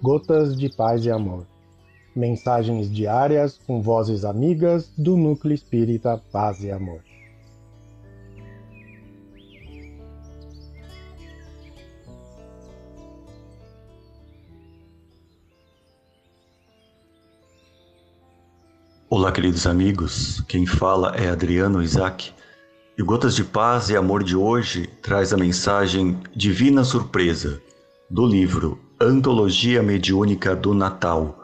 Gotas de Paz e Amor. Mensagens diárias com vozes amigas do Núcleo Espírita Paz e Amor. Olá, queridos amigos. Quem fala é Adriano Isaac. E Gotas de Paz e Amor de hoje traz a mensagem Divina Surpresa do livro Antologia Mediúnica do Natal,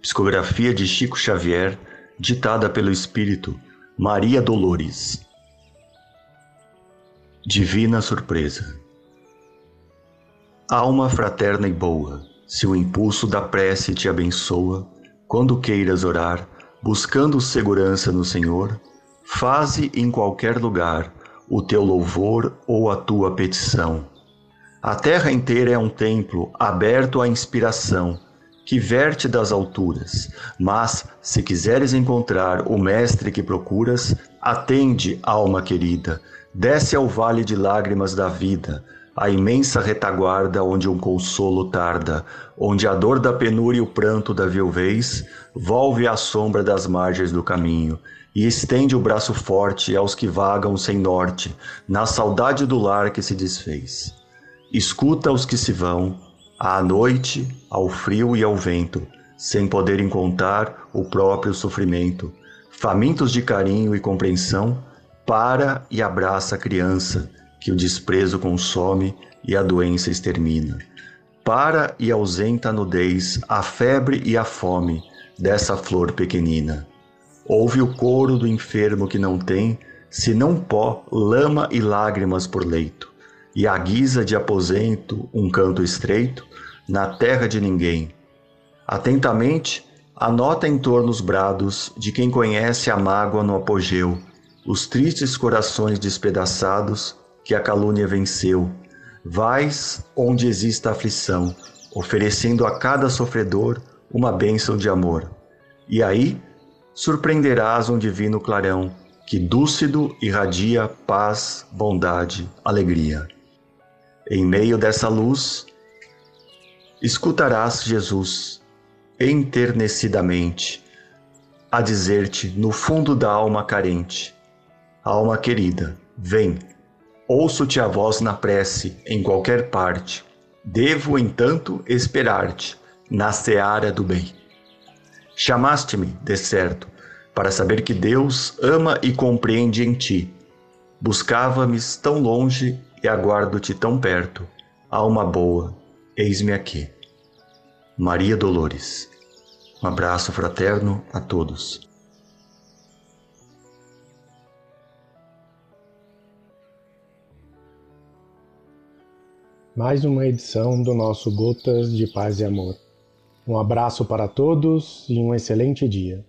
psicografia de Chico Xavier, ditada pelo Espírito Maria Dolores. Divina Surpresa Alma fraterna e boa, se o impulso da prece te abençoa, quando queiras orar, buscando segurança no Senhor, faze em qualquer lugar o teu louvor ou a tua petição. A terra inteira é um templo aberto à inspiração, que verte das alturas. Mas, se quiseres encontrar o mestre que procuras, atende, alma querida, desce ao vale de lágrimas da vida, a imensa retaguarda onde um consolo tarda, onde a dor da penúria e o pranto da viuvez volve à sombra das margens do caminho e estende o braço forte aos que vagam sem norte, na saudade do lar que se desfez. Escuta os que se vão, à noite, ao frio e ao vento, sem poderem contar o próprio sofrimento, famintos de carinho e compreensão, para e abraça a criança, que o desprezo consome e a doença extermina. Para e ausenta a nudez, a febre e a fome dessa flor pequenina. Ouve o coro do enfermo que não tem, senão pó, lama e lágrimas por leito, e a guisa de aposento um canto estreito, na terra de ninguém. Atentamente, anota em torno os brados de quem conhece a mágoa no apogeu, os tristes corações despedaçados que a calúnia venceu. Vais onde exista aflição, oferecendo a cada sofredor uma bênção de amor. E aí surpreenderás um divino clarão que dúcido irradia paz, bondade, alegria. Em meio dessa luz, escutarás Jesus enternecidamente a dizer-te no fundo da alma carente: Alma querida, vem Ouço-te a voz na prece, em qualquer parte. Devo, entanto, esperar-te, na seara do bem. Chamaste-me, de certo, para saber que Deus ama e compreende em ti. Buscava-me tão longe e aguardo-te tão perto. Alma boa, eis-me aqui. Maria Dolores. Um abraço fraterno a todos. mais uma edição do nosso Gotas de Paz e Amor. Um abraço para todos e um excelente dia.